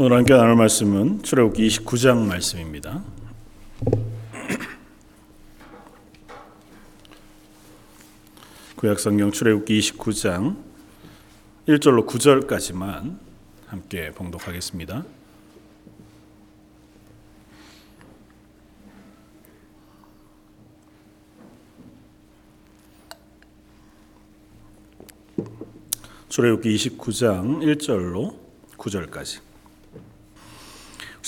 오늘 함께 나눌 말씀은 출애굽기 29장 말씀입니다. 구약 성경 출애굽기 29장 1절로 9절까지만 함께 봉독하겠습니다. 출애굽기 29장 1절로 9절까지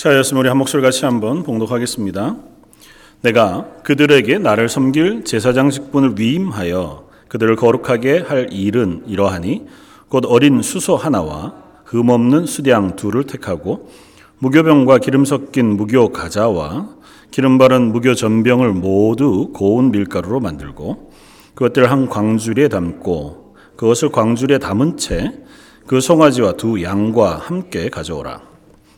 자였으면 우리 한 목소리 같이 한번 봉독하겠습니다. 내가 그들에게 나를 섬길 제사장 직분을 위임하여 그들을 거룩하게 할 일은 이러하니 곧 어린 수소 하나와 흠없는 수량 둘을 택하고 무교병과 기름 섞인 무교 가자와 기름 바른 무교 전병을 모두 고운 밀가루로 만들고 그것들을 한 광주리에 담고 그것을 광주리에 담은 채 그 송아지와 두 양과 함께 가져오라.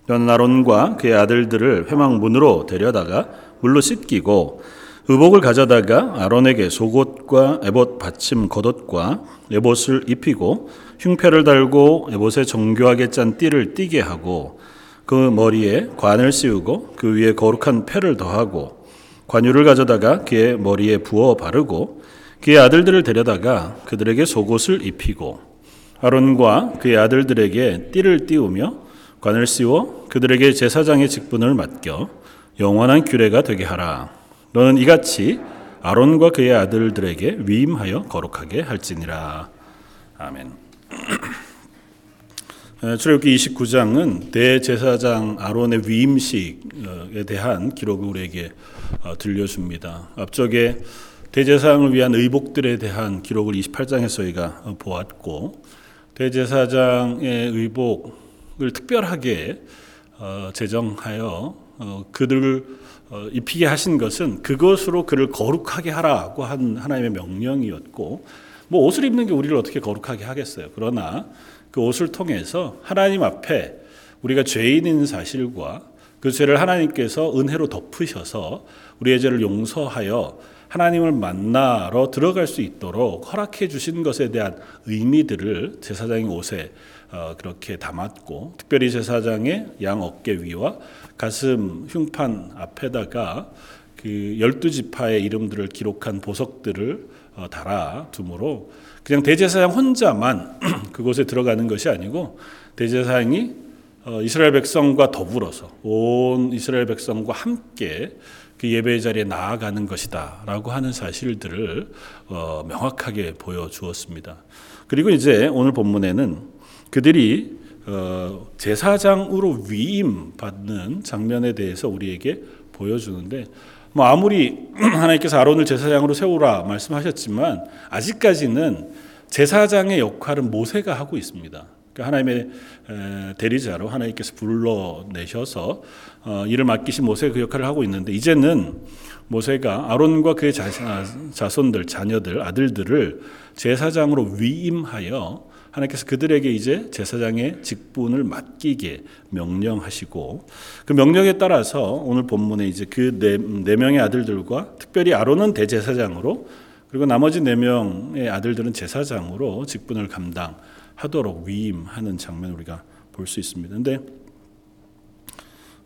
아론과 그의 아들들을 회막 문으로 데려다가 물로 씻기고 의복을 가져다가 아론에게 속옷과 에봇 받침 겉옷과 에봇을 입히고 흉패를 달고 에봇에 정교하게 짠 띠를 띠게 하고 그 머리에 관을 씌우고 그 위에 거룩한 패를 더하고 관유를 가져다가 그의 머리에 부어 바르고 그의 아들들을 데려다가 그들에게 속옷을 입히고 아론과 그의 아들들에게 띠를 띄우며 관을 씌워 그들에게 제사장의 직분을 맡겨 영원한 규례가 되게 하라. 너는 이같이 아론과 그의 아들들에게 위임하여 거룩하게 할지니라. 아멘. 출애굽기 29장은 대제사장 아론의 위임식에 대한 기록을 우리에게 들려줍니다. 앞쪽에 대제사장을 위한 의복들에 대한 기록을 28장에서 저희가 보았고 대제사장의 의복을 특별하게 제정하여 그들을 입히게 하신 것은 그것으로 그를 거룩하게 하라고 한 하나님의 명령이었고 뭐 옷을 입는 게 우리를 어떻게 거룩하게 하겠어요. 그러나 그 옷을 통해서 하나님 앞에 우리가 죄인인 사실과 그 죄를 하나님께서 은혜로 덮으셔서 우리의 죄를 용서하여 하나님을 만나러 들어갈 수 있도록 허락해 주신 것에 대한 의미들을 제사장의 옷에 그렇게 담았고 특별히 제사장의 양 어깨 위와 가슴 흉판 앞에다가 그 열두 지파의 이름들을 기록한 보석들을 달아 두므로 그냥 대제사장 혼자만 그곳에 들어가는 것이 아니고 대제사장이 이스라엘 백성과 더불어서 온 이스라엘 백성과 함께 그 예배 자리에 나아가는 것이다라고 하는 사실들을 명확하게 보여주었습니다. 그리고 이제 오늘 본문에는 그들이 제사장으로 위임 받는 장면에 대해서 우리에게 보여주는데 뭐 아무리 하나님께서 아론을 제사장으로 세우라 말씀하셨지만 아직까지는 제사장의 역할은 모세가 하고 있습니다. 그러니까 하나님의 대리자로 하나님께서 불러내셔서 어, 일을 맡기신 모세가 그 역할을 하고 있는데 이제는 모세가 아론과 그의 자손들, 자녀들, 아들들을 제사장으로 위임하여 하나님께서 그들에게 이제 제사장의 직분을 맡기게 명령하시고 그 명령에 따라서 오늘 본문에 이제 그네 네 명의 아들들과 특별히 아론은 대제사장으로 그리고 나머지 네 명의 아들들은 제사장으로 직분을 감당하도록 위임하는 장면 우리가 볼 수 있습니다. 근데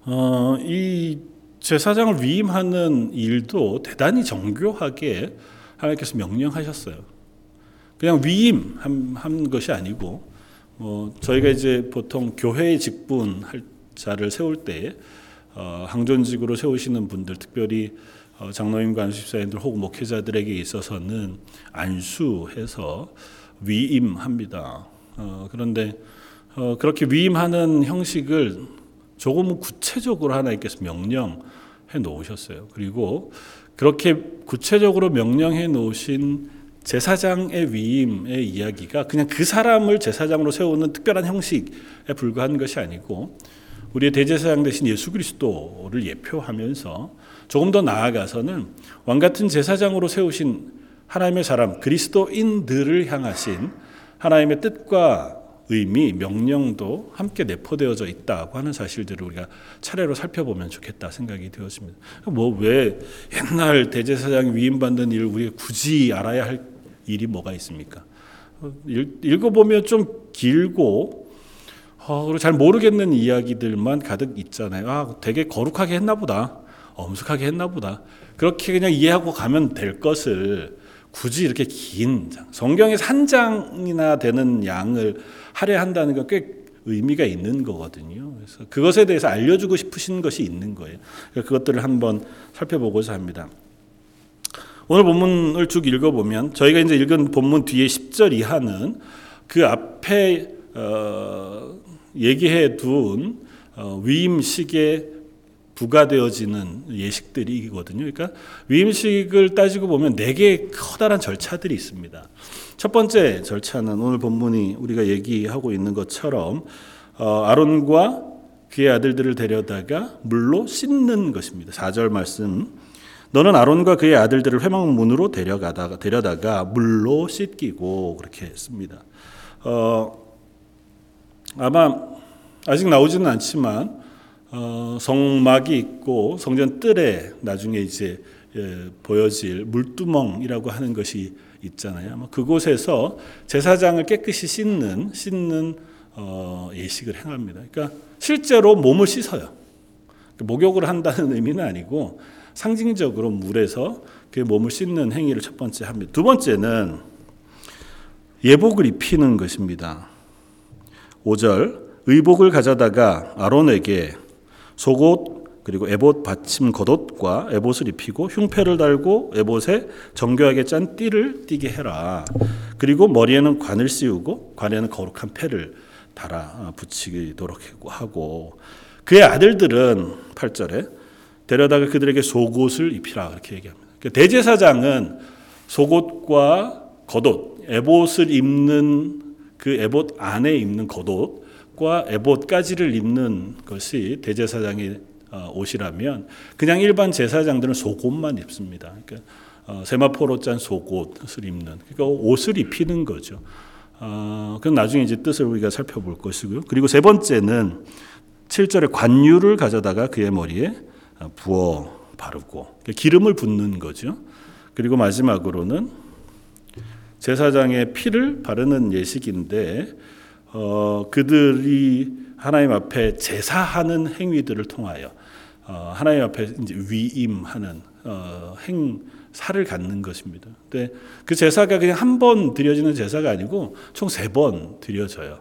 어, 이 제사장을 위임하는 일도 대단히 정교하게 하나님께서 명령하셨어요. 그냥 위임한 것이 아니고 뭐 저희가 이제 보통 교회의 직분 할 자를 세울 때 어, 항존직으로 세우시는 분들 특별히 어, 장로님과 안수집사님들 혹은 목회자들에게 있어서는 안수해서 위임합니다. 어, 그런데 어, 그렇게 위임하는 형식을 조금 구체적으로 하나님께서 명령해 놓으셨어요. 그리고 그렇게 구체적으로 명령해 놓으신 제사장의 위임의 이야기가 그냥 그 사람을 제사장으로 세우는 특별한 형식에 불과한 것이 아니고 우리의 대제사장 대신 예수 그리스도를 예표하면서 조금 더 나아가서는 왕 같은 제사장으로 세우신 하나님의 사람 그리스도인들을 향하신 하나님의 뜻과 의미, 명령도 함께 내포되어져 있다고 하는 사실들을 우리가 차례로 살펴보면 좋겠다 생각이 되었습니다. 뭐 왜 옛날 대제사장 위임받는 일을 우리가 굳이 알아야 할 일이 뭐가 있습니까? 읽어보면 좀 길고 어, 잘 모르겠는 이야기들만 가득 있잖아요. 아, 되게 거룩하게 했나 보다. 엄숙하게 했나 보다. 그렇게 그냥 이해하고 가면 될 것을 굳이 이렇게 긴 장, 성경에서 한 장이나 되는 양을 할애한다는 건 꽤 의미가 있는 거거든요. 그래서 그것에 대해서 알려주고 싶으신 것이 있는 거예요. 그것들을 한번 살펴보고자 합니다. 오늘 본문을 쭉 읽어보면 저희가 이제 읽은 본문 뒤에 10절 이하는 그 앞에 어, 얘기해 둔 어, 위임식에 부과되어지는 예식들이거든요. 그러니까 위임식을 따지고 보면 네 개의 커다란 절차들이 있습니다. 첫 번째 절차는 오늘 본문이 우리가 얘기하고 있는 것처럼 어, 아론과 그의 아들들을 데려다가 물로 씻는 것입니다. 4절 말씀. 너는 아론과 그의 아들들을 회막문으로 데려가다가 데려다가 물로 씻기고 그렇게 했습니다. 어, 아마 아직 나오지는 않지만 어, 성막이 있고 성전 뜰에 나중에 이제 예, 보여질 물두멍이라고 하는 것이 있잖아요. 그곳에서 제사장을 깨끗이 씻는 씻는 어, 예식을 행합니다. 그러니까 실제로 몸을 씻어요. 목욕을 한다는 의미는 아니고 상징적으로 물에서 그 몸을 씻는 행위를 첫 번째 합니다. 두 번째는 예복을 입히는 것입니다. 5절 의복을 가져다가 아론에게 속옷 그리고 에봇 받침 겉옷과 에봇을 입히고 흉패를 달고 에봇에 정교하게 짠 띠를 띠게 해라. 그리고 머리에는 관을 씌우고 관에는 거룩한 패를 달아 붙이도록 하고 그의 아들들은 8절에 데려다가 그들에게 속옷을 입히라 그렇게 얘기합니다. 그러니까 대제사장은 속옷과 겉옷, 에봇을 입는 그 에봇 안에 입는 겉옷과 에봇까지를 입는 것이 대제사장의 어, 옷이라면 그냥 일반 제사장들은 속옷만 입습니다. 그러니까 어, 세마포로 짠 속옷을 입는 그러니까 옷을 입히는 거죠. 어, 그건 나중에 이제 뜻을 우리가 살펴볼 것이고요. 그리고 세 번째는 7절에 관유를 가져다가 그의 머리에 부어 바르고 기름을 붓는 거죠. 그리고 마지막으로는 제사장의 피를 바르는 예식인데 어, 그들이 하나님 앞에 제사하는 행위들을 통하여 어, 하나님 앞에 위임하는 어, 행사를 갖는 것입니다. 근데 그 제사가 그냥 한 번 드려지는 제사가 아니고 총 세 번 드려져요.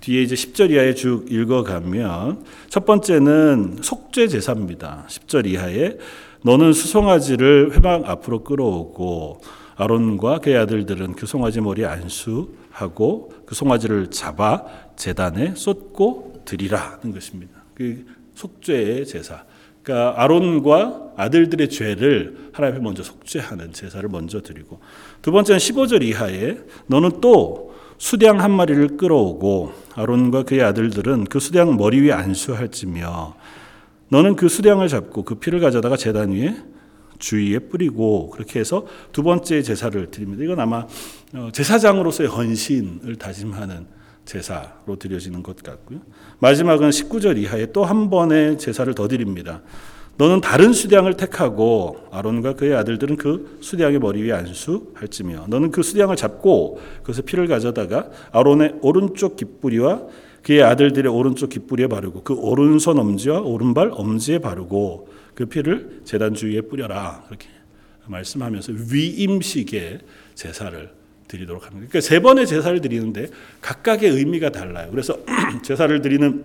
뒤에 이제 10절 이하에 쭉 읽어가면 첫 번째는 속죄 제사입니다. 10절 이하에 너는 수송아지를 회막 앞으로 끌어오고 아론과 그의 아들들은 그 송아지 머리에 안수하고 그 송아지를 잡아 제단에 쏟고 드리라는 것입니다. 그 속죄의 제사. 그러니까 아론과 아들들의 죄를 하나님 먼저 속죄하는 제사를 먼저 드리고 두 번째는 15절 이하에 너는 또 수량 한 마리를 끌어오고 아론과 그의 아들들은 그 수량 머리 위에 안수할지며 너는 그 수량을 잡고 그 피를 가져다가 제단 위에 주위에 뿌리고 그렇게 해서 두 번째 제사를 드립니다. 이건 아마 어, 제사장으로서의 헌신을 다짐하는 제사로 드려지는 것 같고요. 마지막은 19절 이하에 또 한 번의 제사를 더 드립니다. 너는 다른 수량을 택하고 아론과 그의 아들들은 그 수량의 머리 위에 안수할지며 너는 그 수량을 잡고 그것을 피를 가져다가 아론의 오른쪽 깃뿌리와 그의 아들들의 오른쪽 깃뿌리에 바르고 그 오른손 엄지와 오른발 엄지에 바르고 그 피를 제단 주위에 뿌려라 그렇게 말씀하면서 위임식의 제사를 드리도록 합니다. 그러니까 세 번의 제사를 드리는데 각각의 의미가 달라요. 그래서 제사를 드리는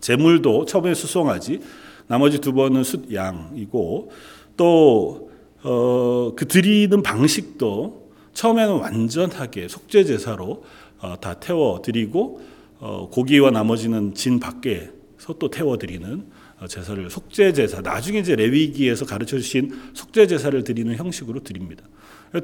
제물도 처음에 수송아지, 나머지 두 번은 숫양이고 또 어, 그 드리는 방식도 처음에는 완전하게 속죄 제사로 어, 다 태워 드리고 어, 고기와 나머지는 진 밖에서 또 태워 드리는 어, 제사를 속죄 제사 나중에 이제 레위기에서 가르쳐 주신 속죄 제사를 드리는 형식으로 드립니다.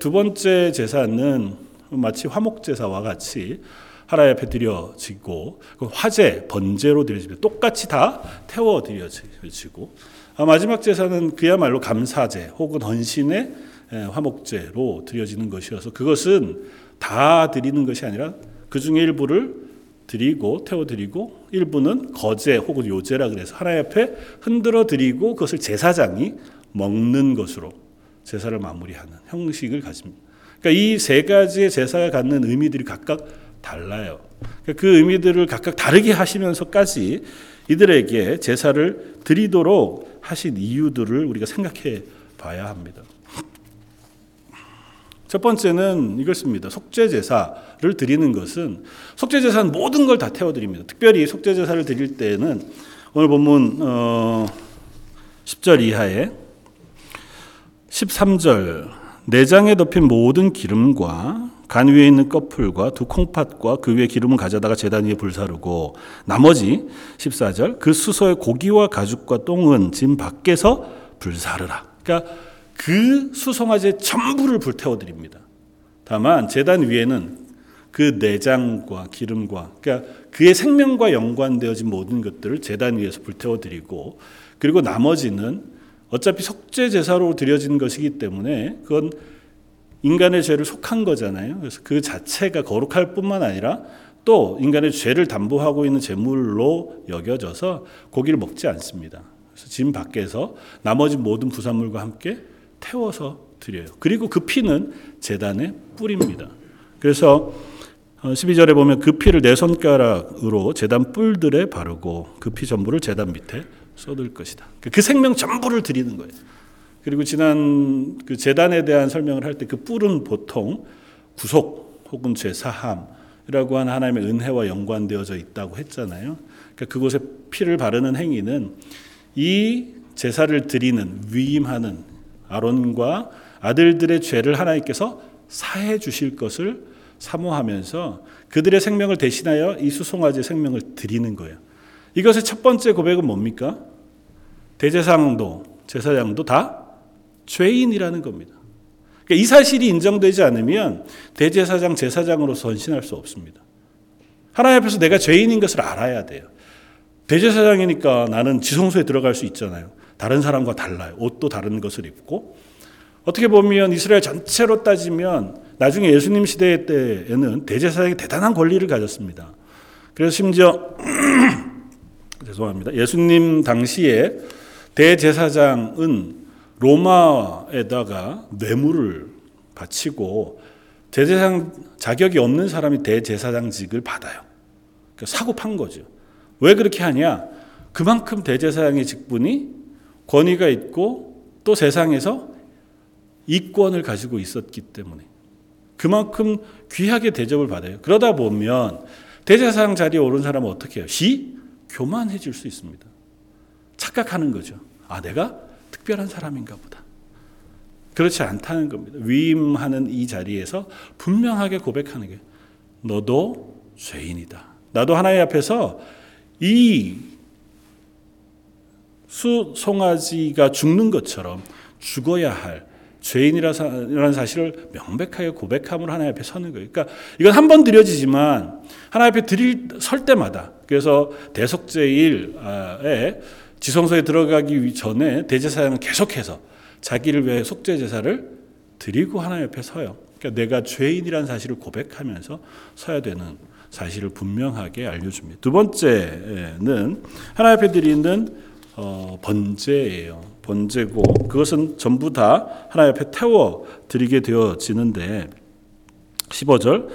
두 번째 제사는 마치 화목 제사와 같이 하나님 앞에 드려지고 그 화제 번제로 드려집니다. 똑같이 다 태워 드려지고 아, 마지막 제사는 그야말로 감사제 혹은 헌신의 화목제로 드려지는 것이어서 그것은 다 드리는 것이 아니라 그 중에 일부를 드리고 태워 드리고 일부는 거제 혹은 요제라 그래서 하나님 앞에 흔들어 드리고 그것을 제사장이 먹는 것으로 제사를 마무리하는 형식을 가집니다. 그러니까 이 세 가지의 제사가 갖는 의미들이 각각 달라요. 그 의미들을 각각 다르게 하시면서까지 이들에게 제사를 드리도록 하신 이유들을 우리가 생각해 봐야 합니다. 첫 번째는 이것입니다. 속죄 제사를 드리는 것은 속죄 제사는 모든 걸 다 태워 드립니다. 특별히 속죄 제사를 드릴 때는 오늘 본문 어 10절 이하에 13절 내장에 덮인 모든 기름과 간 위에 있는 꺼풀과 두 콩팥과 그 위에 기름을 가져다가 제단 위에 불사르고 나머지 14절 그 수소의 고기와 가죽과 똥은 짐 밖에서 불사르라. 그러니까 그 수송아지 전부를 불태워 드립니다. 다만 제단 위에는 그 내장과 기름과 그러니까 그의 생명과 연관되어진 모든 것들을 제단 위에서 불태워 드리고 그리고 나머지는 어차피 속죄 제사로 드려진 것이기 때문에 그건 인간의 죄를 속한 거잖아요. 그래서 그 자체가 거룩할 뿐만 아니라 또 인간의 죄를 담보하고 있는 제물로 여겨져서 고기를 먹지 않습니다. 그래서 짐 밖에서 나머지 모든 부산물과 함께 태워서 드려요. 그리고 그 피는 재단에 뿌립니다. 그래서 12절에 보면 그 피를 내 손가락으로 재단 뿔들에 바르고 그 피 전부를 재단 밑에 쏟을 것이다. 그 생명 전부를 드리는 거예요. 그리고 지난 그 재단에 대한 설명을 할 때 그 뿔은 보통 구속 혹은 죄 사함이라고 하는 하나님의 은혜와 연관되어져 있다고 했잖아요. 그러니까 그곳에 피를 바르는 행위는 이 제사를 드리는 위임하는 아론과 아들들의 죄를 하나님께서 사해 주실 것을 사모하면서 그들의 생명을 대신하여 이 수송아지의 생명을 드리는 거예요. 이것의 첫 번째 고백은 뭡니까? 대제사장도 제사장도 다 죄인이라는 겁니다. 그러니까 이 사실이 인정되지 않으면 대제사장 제사장으로 선신할 수 없습니다. 하나님 앞에서 내가 죄인인 것을 알아야 돼요. 대제사장이니까 나는 지성소에 들어갈 수 있잖아요. 다른 사람과 달라요. 옷도 다른 것을 입고 어떻게 보면 이스라엘 전체로 따지면 나중에 예수님 시대 때에는 대제사장이 대단한 권리를 가졌습니다. 그래서 심지어 죄송합니다. 예수님 당시에 대제사장은 로마에다가 뇌물을 바치고 대제사장 자격이 없는 사람이 대제사장직을 받아요. 그러니까 사고 판 거죠. 왜 그렇게 하냐? 그만큼 대제사장의 직분이 권위가 있고 또 세상에서 이권을 가지고 있었기 때문에 그만큼 귀하게 대접을 받아요. 그러다 보면 대제사장 자리에 오른 사람은 어떻게 해요? 시 교만해질 수 있습니다. 착각하는 거죠. 아, 내가 특별한 사람인가 보다. 그렇지 않다는 겁니다. 위임하는 이 자리에서 분명하게 고백하는 게 너도 죄인이다. 나도 하나님 앞에서 이 수송아지가 죽는 것처럼 죽어야 할 죄인이라는 사실을 명백하게 고백함으로 하나님 앞에 서는 거예요. 그러니까 이건 한 번 드려지지만 하나님 앞에 드릴 설 때마다 그래서 대속제일에 지성소에 들어가기 전에 대제사장은 계속해서 자기를 위해 속죄 제사를 드리고 하나님 옆에 서요. 그러니까 내가 죄인이라는 사실을 고백하면서 서야 되는 사실을 분명하게 알려줍니다. 두 번째는 하나님 앞에 드리는 어, 번제예요. 번제고 그것은 전부 다 하나님 앞에 태워 드리게 되어지는데 15절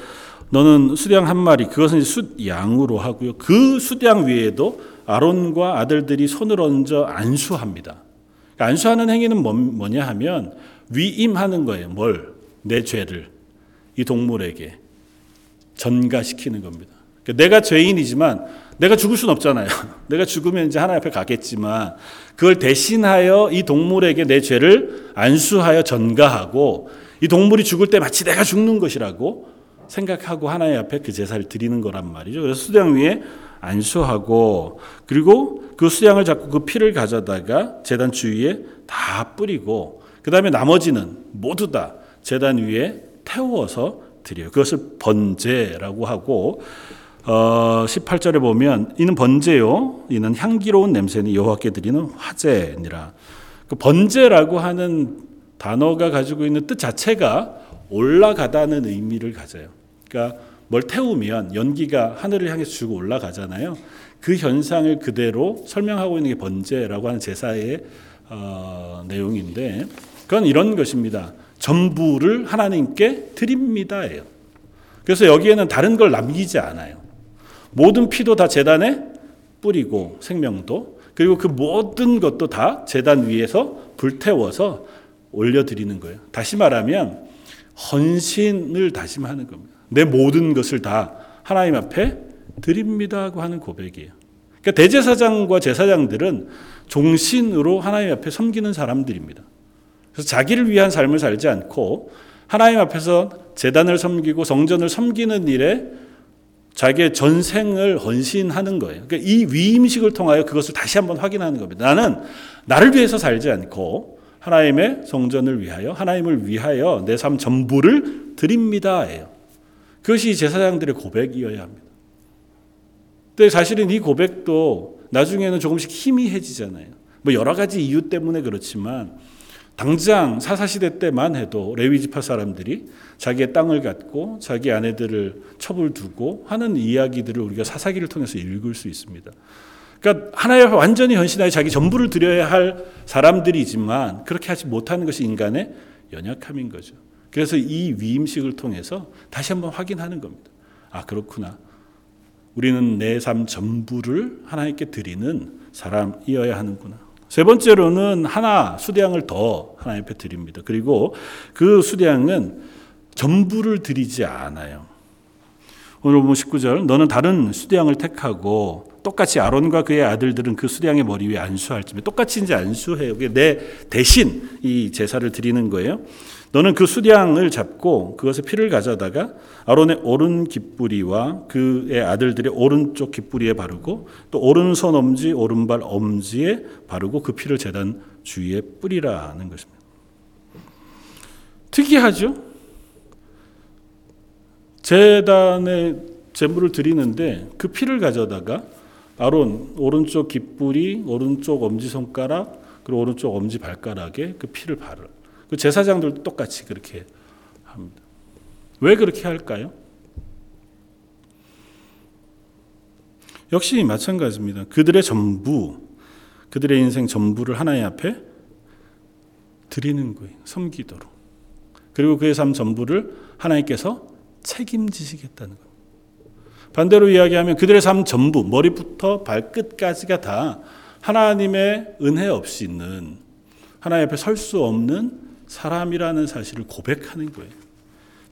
너는 수양 한 마리 그것은 숫양으로 하고요. 그 숫양 위에도 아론과 아들들이 손을 얹어 안수합니다. 그러니까 안수하는 행위는 뭐, 뭐냐 하면 위임하는 거예요. 뭘? 내 죄를 이 동물에게 전가시키는 겁니다. 그러니까 내가 죄인이지만 내가 죽을 수는 없잖아요. 내가 죽으면 이제 하나님 앞에 가겠지만 그걸 대신하여 이 동물에게 내 죄를 안수하여 전가하고 이 동물이 죽을 때 마치 내가 죽는 것이라고 생각하고 하나님 앞에 그 제사를 드리는 거란 말이죠. 그래서 수장 위에 안수하고 그리고 그 수양을 잡고 그 피를 가져다가 재단 주위에 다 뿌리고 그 다음에 나머지는 모두 다 재단 위에 태워서 드려요. 그것을 번제라고 하고 어, 18절에 보면 이는 번제요. 이는 향기로운 냄새는 여호와께 드리는 화제니라. 그 번제라고 하는 단어가 가지고 있는 뜻 자체가 올라가다는 의미를 가져요. 그러니까 뭘 태우면 연기가 하늘을 향해 주고 올라가잖아요. 그 현상을 그대로 설명하고 있는 게 번제라고 하는 제사의 어, 내용인데 그건 이런 것입니다. 전부를 하나님께 드립니다예요. 그래서 여기에는 다른 걸 남기지 않아요. 모든 피도 다 재단에 뿌리고 생명도 그리고 그 모든 것도 다 재단 위에서 불태워서 올려드리는 거예요. 다시 말하면 헌신을 다짐하는 겁니다. 내 모든 것을 다 하나님 앞에 드립니다고 하는 고백이에요. 그러니까 대제사장과 제사장들은 종신으로 하나님 앞에 섬기는 사람들입니다. 그래서 자기를 위한 삶을 살지 않고 하나님 앞에서 재단을 섬기고 성전을 섬기는 일에 자기의 전생을 헌신하는 거예요. 그러니까 이 위임식을 통하여 그것을 다시 한번 확인하는 겁니다. 나는 나를 위해서 살지 않고 하나님의 성전을 위하여 하나님을 위하여 내 삶 전부를 드립니다예요. 그것이 제사장들의 고백이어야 합니다. 근데 사실은 이 고백도 나중에는 조금씩 희미해지잖아요. 뭐 여러 가지 이유 때문에 그렇지만 당장 사사시대 때만 해도 레위 지파 사람들이 자기의 땅을 갖고 자기 아내들을 첩을 두고 하는 이야기들을 우리가 사사기를 통해서 읽을 수 있습니다. 그러니까 앞에 완전히 헌신하여 자기 전부를 드려야 할 사람들이지만 그렇게 하지 못하는 것이 인간의 연약함인 거죠. 그래서 이 위임식을 통해서 다시 한번 확인하는 겁니다. 아 그렇구나. 우리는 내 삶 전부를 하나님께 드리는 사람이어야 하는구나. 세 번째로는 하나 수량을 더 하나님 앞에 드립니다. 그리고 그 수량은 전부를 드리지 않아요. 오늘 보면 19절 너는 다른 수량을 택하고 똑같이 아론과 그의 아들들은 그 수량의 머리 위에 안수할지며 똑같이 이제 안수해요. 내 대신 이 제사를 드리는 거예요. 너는 그 수량을 잡고 그것의 피를 가져다가 아론의 오른 깃뿌리와 그의 아들들의 오른쪽 깃뿌리에 바르고 또 오른손 엄지 오른발 엄지에 바르고 그 피를 제단 주위에 뿌리라는 것입니다. 특이하죠? 제단에 제물을 드리는데 그 피를 가져다가 아론 오른쪽 깃뿌리, 오른쪽 엄지 손가락, 그리고 오른쪽 엄지 발가락에 그 피를 바르. 그 제사장들도 똑같이 그렇게 합니다. 왜 그렇게 할까요? 역시 마찬가지입니다. 그들의 전부, 그들의 인생 전부를 하나님 앞에 드리는 거예요. 섬기도록. 그리고 그의 삶 전부를 하나님께서 책임지시겠다는 겁니다. 반대로 이야기하면 그들의 삶 전부, 머리부터 발끝까지가 다 하나님의 은혜 없이는 하나님 앞에 설 수 없는 사람이라는 사실을 고백하는 거예요.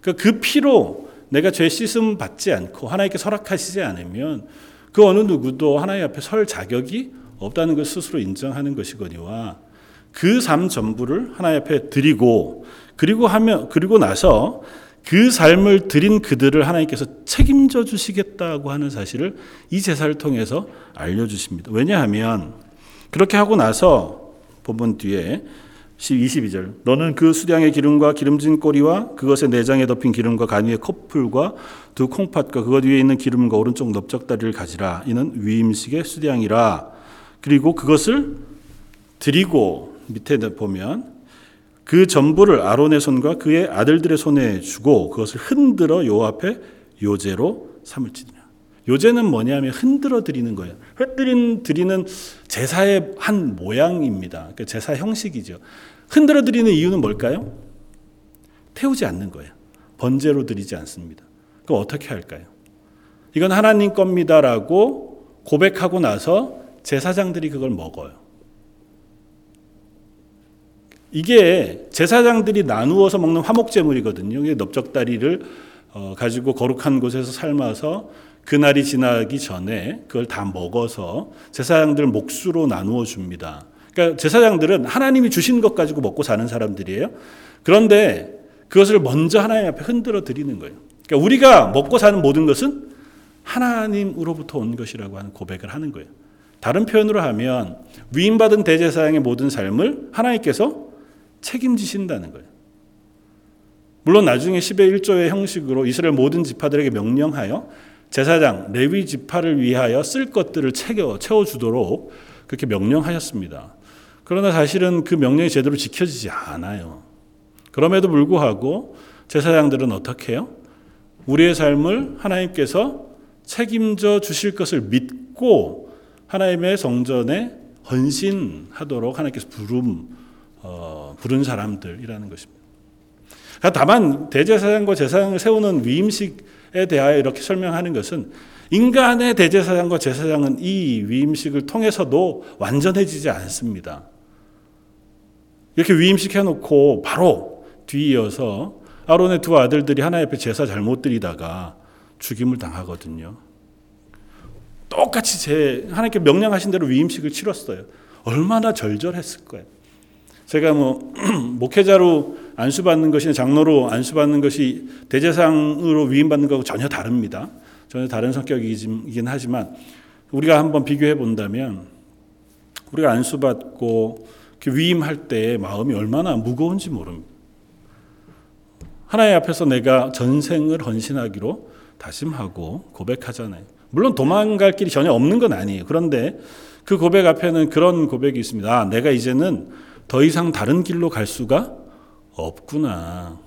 그러니까 그 피로 내가 죄 씻음 받지 않고 하나님께 설악하시지 않으면 그 어느 누구도 하나님 앞에 설 자격이 없다는 걸 스스로 인정하는 것이거니와 그 삶 전부를 하나님 앞에 드리고 그리고 하면 그리고 나서 그 삶을 드린 그들을 하나님께서 책임져 주시겠다고 하는 사실을 이 제사를 통해서 알려 주십니다. 왜냐하면 그렇게 하고 나서 본문 뒤에 22절 너는 그 수량의 기름과 기름진 꼬리와 그것의 내장에 덮인 기름과 간 위의 커플과 두 콩팥과 그것 위에 있는 기름과 오른쪽 넓적다리를 가지라 이는 위임식의 수량이라 그리고 그것을 드리고 밑에 보면 그 전부를 아론의 손과 그의 아들들의 손에 주고 그것을 흔들어 요 앞에 요제로 삼을지니라. 요제는 뭐냐면 흔들어 드리는 거예요. 흔들린 드리는 제사의 한 모양입니다. 그 제사 형식이죠. 흔들어 드리는 이유는 뭘까요? 태우지 않는 거예요. 번제로 드리지 않습니다. 그럼 어떻게 할까요? 이건 하나님 겁니다라고 고백하고 나서 제사장들이 그걸 먹어요. 이게 제사장들이 나누어서 먹는 화목제물이거든요. 넓적다리를 어, 가지고 거룩한 곳에서 삶아서 그날이 지나기 전에 그걸 다 먹어서 제사장들 몫으로 나누어 줍니다. 그러니까 제사장들은 하나님이 주신 것 가지고 먹고 사는 사람들이에요. 그런데 그것을 먼저 하나님 앞에 흔들어 드리는 거예요. 그러니까 우리가 먹고 사는 모든 것은 하나님으로부터 온 것이라고 하는 고백을 하는 거예요. 다른 표현으로 하면 위임받은 대제사장의 모든 삶을 하나님께서 책임지신다는 거예요. 물론 나중에 10의 1조의 형식으로 이스라엘 모든 지파들에게 명령하여 제사장 레위 지파를 위하여 쓸 것들을 채워 채워 주도록 그렇게 명령하셨습니다. 그러나 사실은 그 명령이 제대로 지켜지지 않아요. 그럼에도 불구하고 제사장들은 어떻게 해요? 우리의 삶을 하나님께서 책임져 주실 것을 믿고 하나님의 성전에 헌신하도록 하나님께서 부름 어, 부른 사람들이라는 것입니다. 다만 대제사장과 제사장을 세우는 위임식 대하여 이렇게 설명하는 것은 인간의 대제사장과 제사장은 이 위임식을 통해서도 완전해지지 않습니다. 이렇게 위임식 해놓고 바로 뒤이어서 아론의 두 아들들이 하나님 앞에 제사 잘못 드리다가 죽임을 당하거든요. 똑같이 제 하나님께 명령하신 대로 위임식을 치렀어요. 얼마나 절절했을 거예요. 제가 뭐 목회자로 안수받는 것이 장로로 안수받는 것이 대제상으로 위임받는 것하고 전혀 다릅니다. 전혀 다른 성격이긴 하지만 우리가 한번 비교해 본다면 우리가 안수받고 위임할 때 마음이 얼마나 무거운지 모릅니다. 하나님 앞에서 내가 전생을 헌신하기로 다짐하고 고백하잖아요. 물론 도망갈 길이 전혀 없는 건 아니에요. 그런데 그 고백 앞에는 그런 고백이 있습니다. 아, 내가 이제는 더 이상 다른 길로 갈 수가 없구나.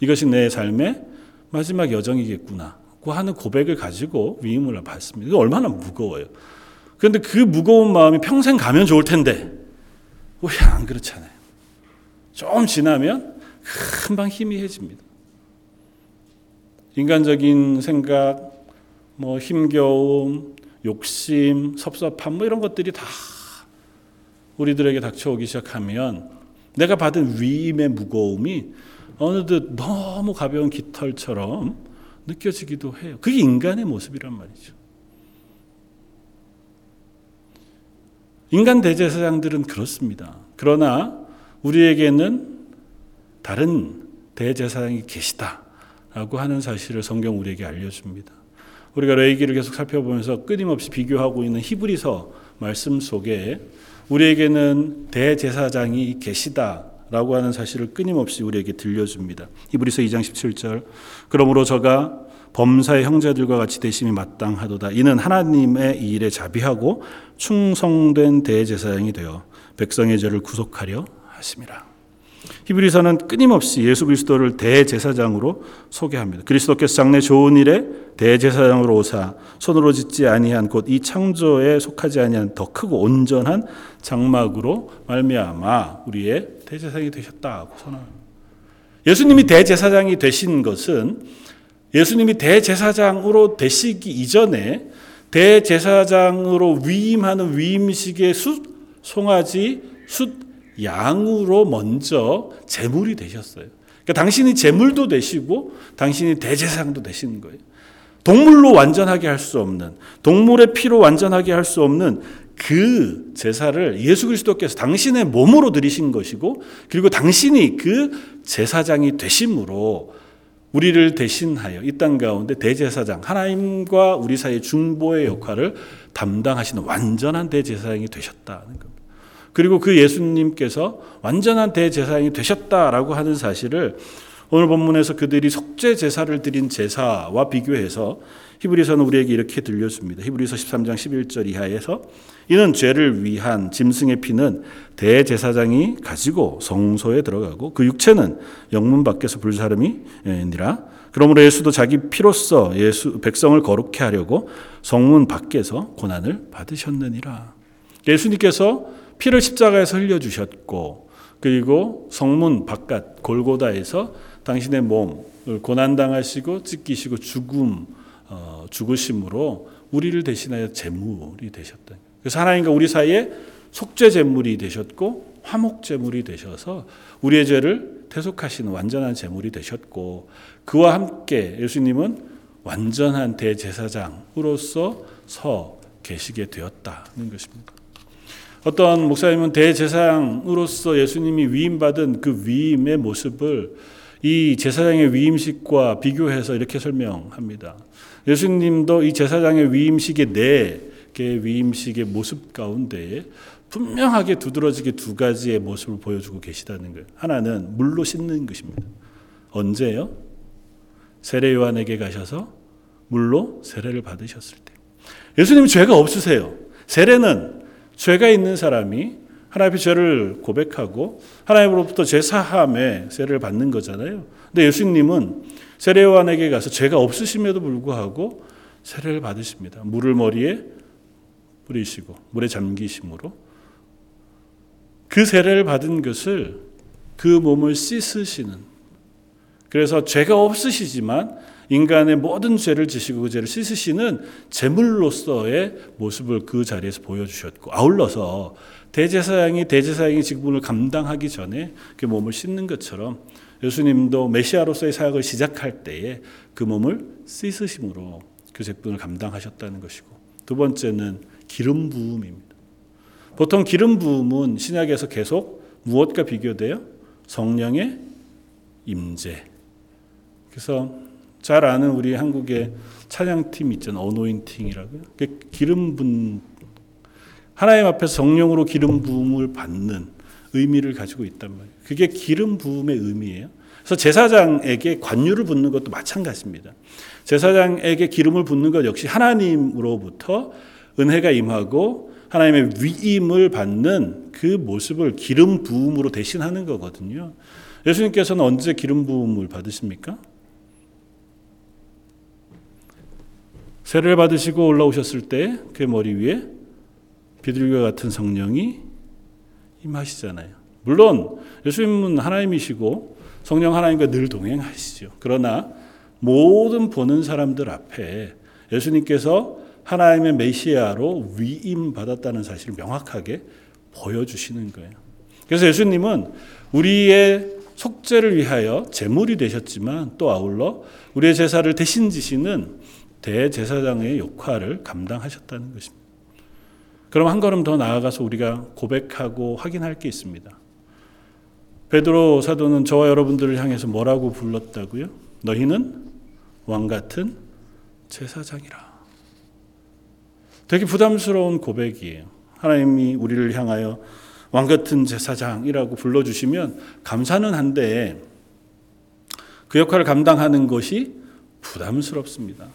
이것이 내 삶의 마지막 여정이겠구나. 고 하는 고백을 가지고 위임을 받습니다. 이거 얼마나 무거워요. 그런데 그 무거운 마음이 평생 가면 좋을 텐데, 왜 안 그렇잖아요. 좀 지나면 금방 희미해집니다. 인간적인 생각, 뭐 힘겨움, 욕심, 섭섭함 뭐 이런 것들이 다 우리들에게 닥쳐오기 시작하면 내가 받은 위임의 무거움이 어느덧 너무 가벼운 깃털처럼 느껴지기도 해요. 그게 인간의 모습이란 말이죠. 인간 대제사장들은 그렇습니다. 그러나 우리에게는 다른 대제사장이 계시다라고 하는 사실을 성경 우리에게 알려줍니다. 우리가 레이기를 계속 살펴보면서 끊임없이 비교하고 있는 히브리서 말씀 속에 우리에게는 대제사장이 계시다라고 하는 사실을 끊임없이 우리에게 들려줍니다. 히브리서 2장 17절. 그러므로 저가 범사의 형제들과 같이 대심이 마땅하도다. 이는 하나님의 일에 자비하고 충성된 대제사장이 되어 백성의 죄를 구속하려 하심이라. 히브리서는 끊임없이 예수 그리스도를 대제사장으로 소개합니다. 그리스도께서 장래 좋은 일에 대제사장으로 오사 손으로 짓지 아니한 곧 이 창조에 속하지 아니한 더 크고 온전한 장막으로 말미암아 우리의 대제사장이 되셨다고 선언합니다. 예수님이 대제사장이 되신 것은 예수님이 대제사장으로 되시기 이전에 대제사장으로 위임하는 위임식의 숫 송아지 숫 양으로 먼저 제물이 되셨어요. 그러니까 당신이 제물도 되시고 당신이 대제사장도 되시는 거예요. 동물로 완전하게 할 수 없는 동물의 피로 완전하게 할 수 없는 그 제사를 예수 그리스도께서 당신의 몸으로 드리신 것이고 그리고 당신이 그 제사장이 되심으로 우리를 대신하여 이 땅 가운데 대제사장 하나님과 우리 사이 중보의 역할을 담당하시는 완전한 대제사장이 되셨다는 겁니다. 그리고 그 예수님께서 완전한 대제사장이 되셨다라고 하는 사실을 오늘 본문에서 그들이 속죄 제사를 드린 제사와 비교해서 히브리서는 우리에게 이렇게 들려줍니다. 히브리서 13장 11절 이하에서 이는 죄를 위한 짐승의 피는 대제사장이 가지고 성소에 들어가고 그 육체는 영문 밖에서 불사름이 아니라 그러므로 예수도 자기 피로써 예수 백성을 거룩케 하려고 성문 밖에서 고난을 받으셨느니라. 예수님께서 피를 십자가에서 흘려주셨고 그리고 성문 바깥 골고다에서 당신의 몸을 고난당하시고 찢기시고 죽음 어, 죽으심으로 우리를 대신하여 제물이 되셨다. 그래서 하나님과 우리 사이에 속죄 제물이 되셨고 화목 제물이 되셔서 우리의 죄를 대속하시는 완전한 제물이 되셨고 그와 함께 예수님은 완전한 대제사장으로서 서 계시게 되었다는 것입니다. 어떤 목사님은 대제사장으로서 예수님이 위임받은 그 위임의 모습을 이 제사장의 위임식과 비교해서 이렇게 설명합니다. 예수님도 이 제사장의 위임식의 네 개의 위임식의 모습 가운데 분명하게 두드러지게 두 가지의 모습을 보여주고 계시다는 거예요. 하나는 물로 씻는 것입니다. 언제요? 세례 요한에게 가셔서 물로 세례를 받으셨을 때. 예수님 죄가 없으세요. 세례는 죄가 있는 사람이 하나님의 죄를 고백하고 하나님으로부터 죄 사함의 세례를 받는 거잖아요. 근데 예수님은 세례요한에게 가서 죄가 없으심에도 불구하고 세례를 받으십니다. 물을 머리에 뿌리시고 물에 잠기심으로 그 세례를 받은 것을 그 몸을 씻으시는 그래서 죄가 없으시지만 인간의 모든 죄를 지시고 그 죄를 씻으시는 제물로서의 모습을 그 자리에서 보여주셨고 아울러서 대제사장이 대제사장의 직분을 감당하기 전에 그 몸을 씻는 것처럼 예수님도 메시아로서의 사역을 시작할 때에 그 몸을 씻으심으로 그 직분을 감당하셨다는 것이고 두 번째는 기름 부음입니다. 보통 기름 부음은 신약에서 계속 무엇과 비교돼요? 성령의 임재. 그래서 잘 아는 우리 한국의 찬양팀 있잖아요. 어노인팅이라고요. 기름 분 하나님 앞에서 성령으로 기름 부음을 받는 의미를 가지고 있단 말이에요. 그게 기름 부음의 의미예요. 그래서 제사장에게 관유를 붓는 것도 마찬가지입니다. 제사장에게 기름을 붓는 것 역시 하나님으로부터 은혜가 임하고 하나님의 위임을 받는 그 모습을 기름 부음으로 대신하는 거거든요. 예수님께서는 언제 기름 부음을 받으십니까? 세례를 받으시고 올라오셨을 때그 머리 위에 비둘기와 같은 성령이 임하시잖아요. 물론 예수님은 하나님이시고 성령 하나님과 늘 동행하시죠. 그러나 모든 보는 사람들 앞에 예수님께서 하나님의 메시아로 위임 받았다는 사실을 명확하게 보여주시는 거예요. 그래서 예수님은 우리의 속죄를 위하여 제물이 되셨지만 또 아울러 우리의 제사를 대신 지시는 대제사장의 역할을 감당하셨다는 것입니다. 그럼 한 걸음 더 나아가서 우리가 고백하고 확인할 게 있습니다. 베드로 사도는 저와 여러분들을 향해서 뭐라고 불렀다고요? 너희는 왕 같은 제사장이라. 되게 부담스러운 고백이에요. 하나님이 우리를 향하여 왕 같은 제사장이라고 불러주시면 감사는 한데 그 역할을 감당하는 것이 부담스럽습니다.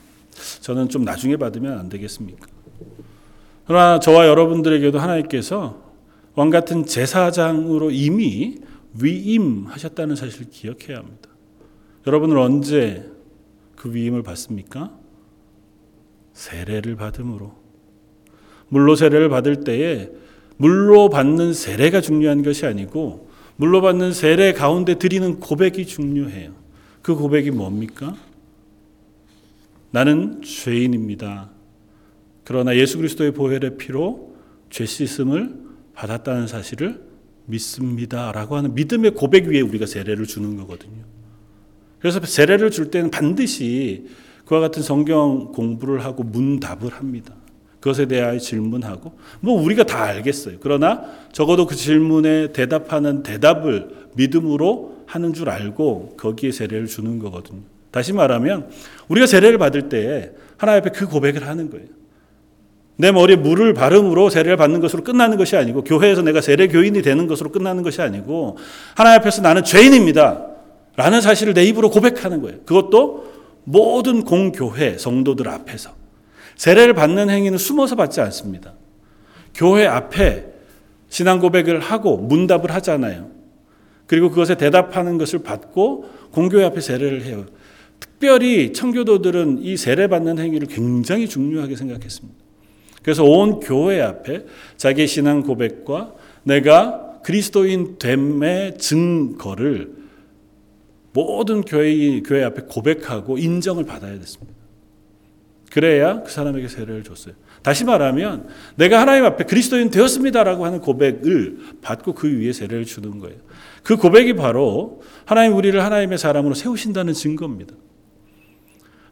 저는 좀 나중에 받으면 안 되겠습니까? 그러나 저와 여러분들에게도 하나님께서 왕 같은 제사장으로 이미 위임하셨다는 사실을 기억해야 합니다. 여러분은 언제 그 위임을 받습니까? 세례를 받음으로. 물로 세례를 받을 때에 물로 받는 세례가 중요한 것이 아니고 물로 받는 세례 가운데 드리는 고백이 중요해요. 그 고백이 뭡니까? 나는 죄인입니다. 그러나 예수 그리스도의 보혈의 피로 죄 씻음을 받았다는 사실을 믿습니다라고 하는 믿음의 고백 위에 우리가 세례를 주는 거거든요. 그래서 세례를 줄 때는 반드시 그와 같은 성경 공부를 하고 문답을 합니다. 그것에 대하여 질문하고 뭐 우리가 다 알겠어요. 그러나 적어도 그 질문에 대답하는 대답을 믿음으로 하는 줄 알고 거기에 세례를 주는 거거든요. 다시 말하면 우리가 세례를 받을 때 하나님 앞에 그 고백을 하는 거예요. 내 머리에 물을 바름으로 세례를 받는 것으로 끝나는 것이 아니고 교회에서 내가 세례 교인이 되는 것으로 끝나는 것이 아니고 하나님 앞에서 나는 죄인입니다. 라는 사실을 내 입으로 고백하는 거예요. 그것도 모든 공교회 성도들 앞에서 세례를 받는 행위는 숨어서 받지 않습니다. 교회 앞에 신앙 고백을 하고 문답을 하잖아요. 그리고 그것에 대답하는 것을 받고 공교회 앞에 세례를 해요. 특별히 청교도들은 이 세례 받는 행위를 굉장히 중요하게 생각했습니다. 그래서 온 교회 앞에 자기의 신앙 고백과 내가 그리스도인 됨의 증거를 모든 교회, 교회 앞에 고백하고 인정을 받아야 됐습니다. 그래야 그 사람에게 세례를 줬어요. 다시 말하면 내가 하나님 앞에 그리스도인 되었습니다라고 하는 고백을 받고 그 위에 세례를 주는 거예요. 그 고백이 바로 하나님 우리를 하나님의 사람으로 세우신다는 증거입니다.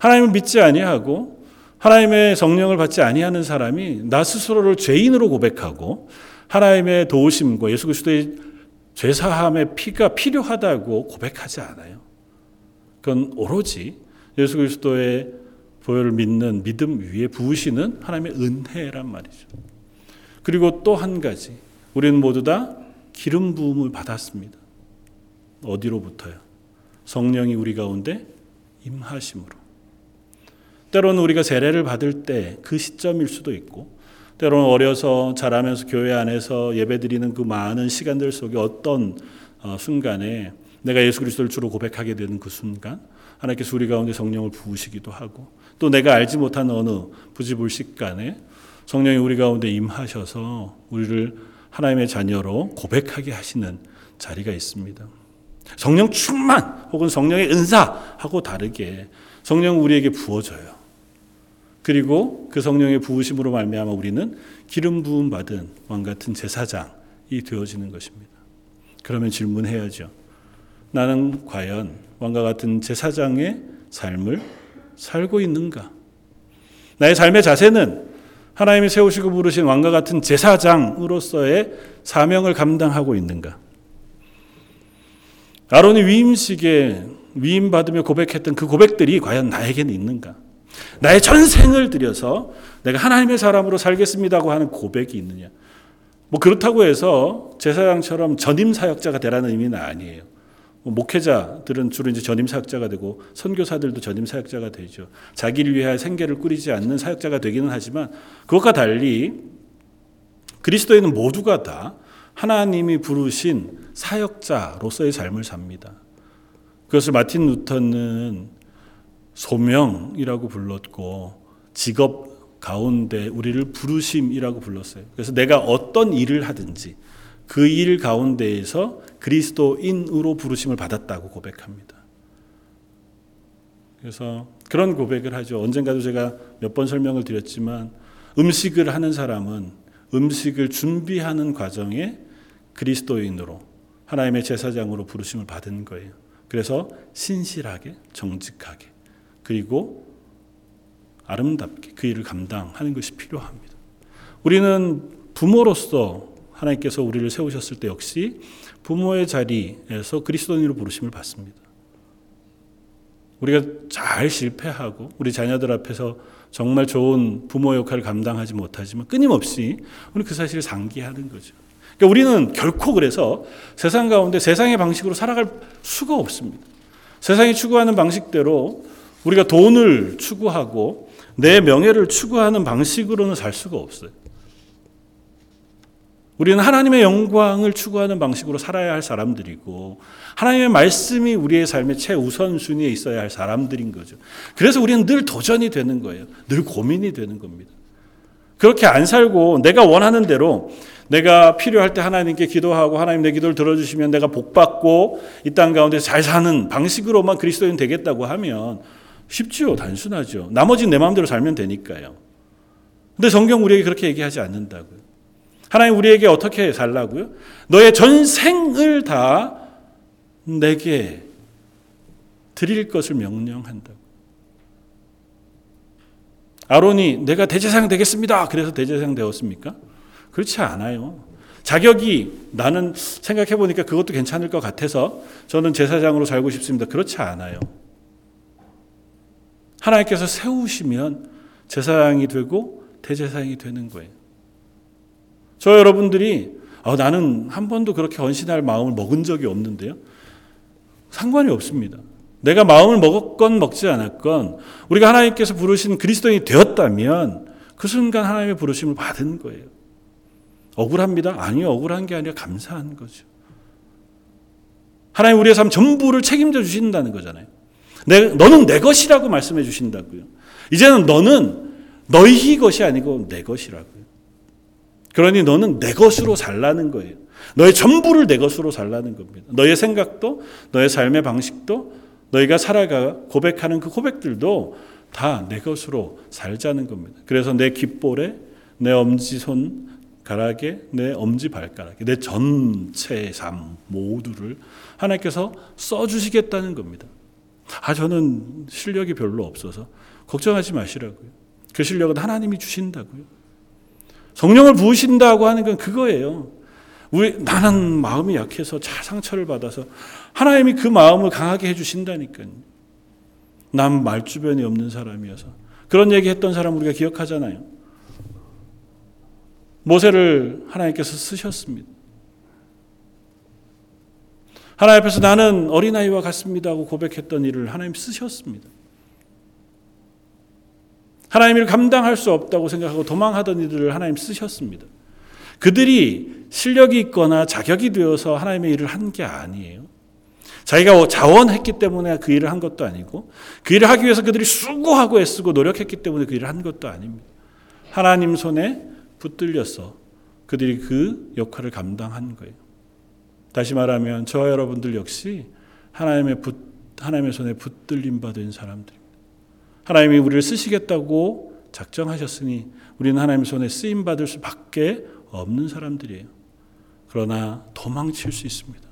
하나님을 믿지 아니하고 하나님의 성령을 받지 아니하는 사람이 나 스스로를 죄인으로 고백하고 하나님의 도우심과 예수 그리스도의 죄 사함의 피가 필요하다고 고백하지 않아요. 그건 오로지 예수 그리스도의 보혈을 믿는 믿음 위에 부으시는 하나님의 은혜란 말이죠. 그리고 또 한 가지, 우리는 모두 다 기름 부음을 받았습니다. 어디로부터요? 성령이 우리 가운데 임하심으로. 때로는 우리가 세례를 받을 때 그 시점일 수도 있고, 때로는 어려서 자라면서 교회 안에서 예배드리는 그 많은 시간들 속에 어떤 어, 순간에 내가 예수 그리스도를 주로 고백하게 되는 그 순간 하나님께서 우리 가운데 성령을 부으시기도 하고 또 내가 알지 못한 어느 부지불식간에 성령이 우리 가운데 임하셔서 우리를 하나님의 자녀로 고백하게 하시는 자리가 있습니다. 성령 충만 혹은 성령의 은사하고 다르게 성령 우리에게 부어져요. 그리고 그 성령의 부으심으로 말미암아 우리는 기름 부음 받은 왕 같은 제사장이 되어지는 것입니다. 그러면 질문해야죠. 나는 과연 왕과 같은 제사장의 삶을 살고 있는가? 나의 삶의 자세는 하나님이 세우시고 부르신 왕과 같은 제사장으로서의 사명을 감당하고 있는가? 아론이 위임식에 위임 받으며 고백했던 그 고백들이 과연 나에게는 있는가? 나의 전생을 들여서 내가 하나님의 사람으로 살겠습니다고 하는 고백이 있느냐? 뭐 그렇다고 해서 제사장처럼 전임 사역자가 되라는 의미는 아니에요. 뭐 목회자들은 주로 이제 전임 사역자가 되고 선교사들도 전임 사역자가 되죠. 자기를 위하여 생계를 꾸리지 않는 사역자가 되기는 하지만 그것과 달리 그리스도인은 모두가 다 하나님이 부르신 사역자로서의 삶을 삽니다. 그것을 마틴 루터는 소명이라고 불렀고 직업 가운데 우리를 부르심이라고 불렀어요. 그래서 내가 어떤 일을 하든지 그 일 가운데에서 그리스도인으로 부르심을 받았다고 고백합니다. 그래서 그런 고백을 하죠. 언젠가도 제가 몇 번 설명을 드렸지만 음식을 하는 사람은 음식을 준비하는 과정에 그리스도인으로 하나님의 제사장으로 부르심을 받은 거예요. 그래서 신실하게 정직하게 그리고 아름답게 그 일을 감당하는 것이 필요합니다. 우리는 부모로서 하나님께서 우리를 세우셨을 때 역시 부모의 자리에서 그리스도인으로 부르심을 받습니다. 우리가 잘 실패하고 우리 자녀들 앞에서 정말 좋은 부모 역할을 감당하지 못하지만 끊임없이 우리 그 사실을 상기하는 거죠. 그러니까 우리는 결코 그래서 세상 가운데 세상의 방식으로 살아갈 수가 없습니다. 세상이 추구하는 방식대로 우리가 돈을 추구하고 내 명예를 추구하는 방식으로는 살 수가 없어요. 우리는 하나님의 영광을 추구하는 방식으로 살아야 할 사람들이고 하나님의 말씀이 우리의 삶의 최우선 순위에 있어야 할 사람들인 거죠. 그래서 우리는 늘 도전이 되는 거예요. 늘 고민이 되는 겁니다. 그렇게 안 살고 내가 원하는 대로 내가 필요할 때 하나님께 기도하고 하나님 내 기도를 들어주시면 내가 복 받고 이 땅 가운데 잘 사는 방식으로만 그리스도인 되겠다고 하면 쉽지요. 단순하죠. 나머지는 내 마음대로 살면 되니까요. 근데 성경 우리에게 그렇게 얘기하지 않는다고요. 하나님 우리에게 어떻게 살라고요? 너의 전생을 다 내게 드릴 것을 명령한다고. 아론이 내가 대제사장 되겠습니다. 그래서 대제사장 되었습니까? 그렇지 않아요. 자격이 나는 생각해 보니까 그것도 괜찮을 것 같아서 저는 제사장으로 살고 싶습니다. 그렇지 않아요. 하나님께서 세우시면 제사장이 되고 대제사장이 되는 거예요. 저 여러분들이 어, 나는 한 번도 그렇게 헌신할 마음을 먹은 적이 없는데요. 상관이 없습니다. 내가 마음을 먹었건 먹지 않았건 우리가 하나님께서 부르신 그리스도인이 되었다면 그 순간 하나님의 부르심을 받은 거예요. 억울합니다. 아니요, 억울한 게 아니라 감사한 거죠. 하나님 우리의 삶 전부를 책임져 주신다는 거잖아요. 내, 너는 내 것이라고 말씀해 주신다고요. 이제는 너는 너희 것이 아니고 내 것이라고요. 그러니 너는 내 것으로 살라는 거예요. 너의 전부를 내 것으로 살라는 겁니다. 너의 생각도, 너의 삶의 방식도, 너희가 살아가 고백하는 그 고백들도 다 내 것으로 살자는 겁니다. 그래서 내 귓볼에, 내 엄지손 가락에, 내 엄지 발가락에, 내 전체 삶 모두를 하나님께서 써주시겠다는 겁니다. 아, 저는 실력이 별로 없어서 걱정하지 마시라고요. 그 실력은 하나님이 주신다고요. 성령을 부으신다고 하는 건 그거예요. 우리 나는 마음이 약해서 잘 상처를 받아서 하나님이 그 마음을 강하게 해 주신다니까요. 난 말주변이 없는 사람이어서 그런 얘기 했던 사람 우리가 기억하잖아요. 모세를 하나님께서 쓰셨습니다. 하나님 앞에서 나는 어린아이와 같습니다 하고 고백했던 일을 하나님 쓰셨습니다. 하나님 을 감당할 수 없다고 생각하고 도망하던 이들을 하나님 쓰셨습니다. 그들이 실력이 있거나 자격이 되어서 하나님의 일을 한 게 아니에요. 자기가 자원했기 때문에 그 일을 한 것도 아니고 그 일을 하기 위해서 그들이 수고하고 애쓰고 노력했기 때문에 그 일을 한 것도 아닙니다. 하나님 손에 붙들려서 그들이 그 역할을 감당한 거예요. 다시 말하면 저와 여러분들 역시 하나님의 붙, 하나님의 손에 붙들림 받은 사람들입니다. 하나님이 우리를 쓰시겠다고 작정하셨으니 우리는 하나님의 손에 쓰임 받을 수밖에 없는 사람들이에요. 그러나 도망칠 수 있습니다.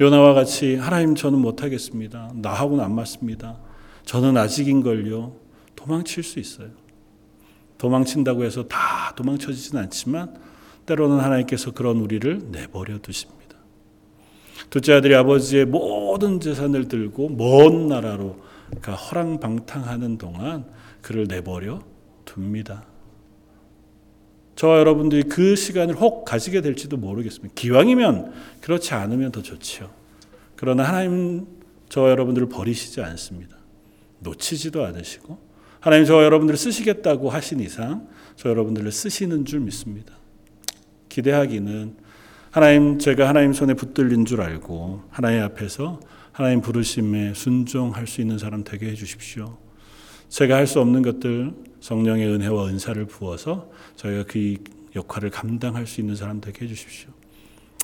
요나와 같이 하나님 저는 못하겠습니다. 나하고는 안 맞습니다. 저는 아직인 걸요. 도망칠 수 있어요. 도망친다고 해서 다 도망쳐지진 않지만 때로는 하나님께서 그런 우리를 내버려 두십니다. 둘째 아들이 아버지의 모든 재산을 들고 먼 나라로 그러니까 허랑방탕하는 동안 그를 내버려 둡니다. 저와 여러분들이 그 시간을 혹 가지게 될지도 모르겠습니다. 기왕이면 그렇지 않으면 더 좋지요. 그러나 하나님 저와 여러분들을 버리시지 않습니다. 놓치지도 않으시고 하나님 저와 여러분들을 쓰시겠다고 하신 이상 저 여러분들을 쓰시는 줄 믿습니다. 기대하기는 하나님 제가 하나님 손에 붙들린 줄 알고 하나님 앞에서 하나님 부르심에 순종할 수 있는 사람 되게 해 주십시오. 제가 할 수 없는 것들 성령의 은혜와 은사를 부어서 저희가 그 역할을 감당할 수 있는 사람 되게 해 주십시오.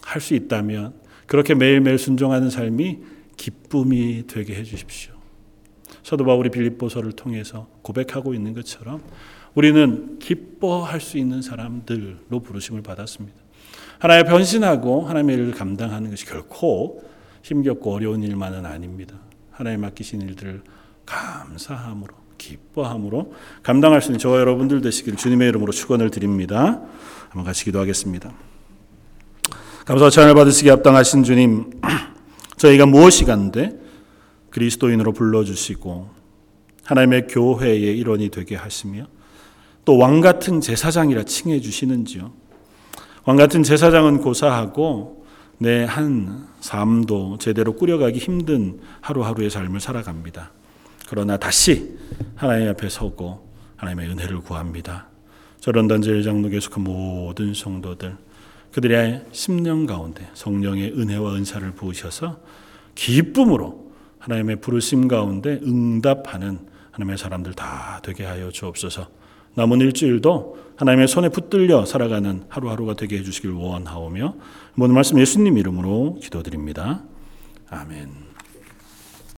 할 수 있다면 그렇게 매일매일 순종하는 삶이 기쁨이 되게 해 주십시오. 사도 바울이 빌립보서를 통해서 고백하고 있는 것처럼 우리는 기뻐할 수 있는 사람들로 부르심을 받았습니다. 하나님 변신하고 하나님의 일을 감당하는 것이 결코 힘겹고 어려운 일만은 아닙니다. 하나님 맡기신 일들을 감사함으로 기뻐함으로 감당할 수 있는 저와 여러분들 되시기를 주님의 이름으로 축원을 드립니다. 한번 같이 기도하겠습니다. 감사와 찬양을 받으시기 합당하신 주님, 저희가 무엇이 간데 그리스도인으로 불러주시고 하나님의 교회의 일원이 되게 하시며 또 왕 같은 제사장이라 칭해 주시는지요. 왕 같은 제사장은 고사하고 내 한 삶도 제대로 꾸려가기 힘든 하루하루의 삶을 살아갑니다. 그러나 다시 하나님 앞에 서고 하나님의 은혜를 구합니다. 저런 단절 장로 계속한 모든 성도들 그들의 심령 가운데 성령의 은혜와 은사를 부으셔서 기쁨으로 하나님의 부르심 가운데 응답하는 하나님의 사람들 다 되게 하여 주옵소서. 남은 일주일도 하나님의 손에 붙들려 살아가는 하루하루가 되게 해주시길 원하오며 모든 말씀 예수님 이름으로 기도드립니다. 아멘.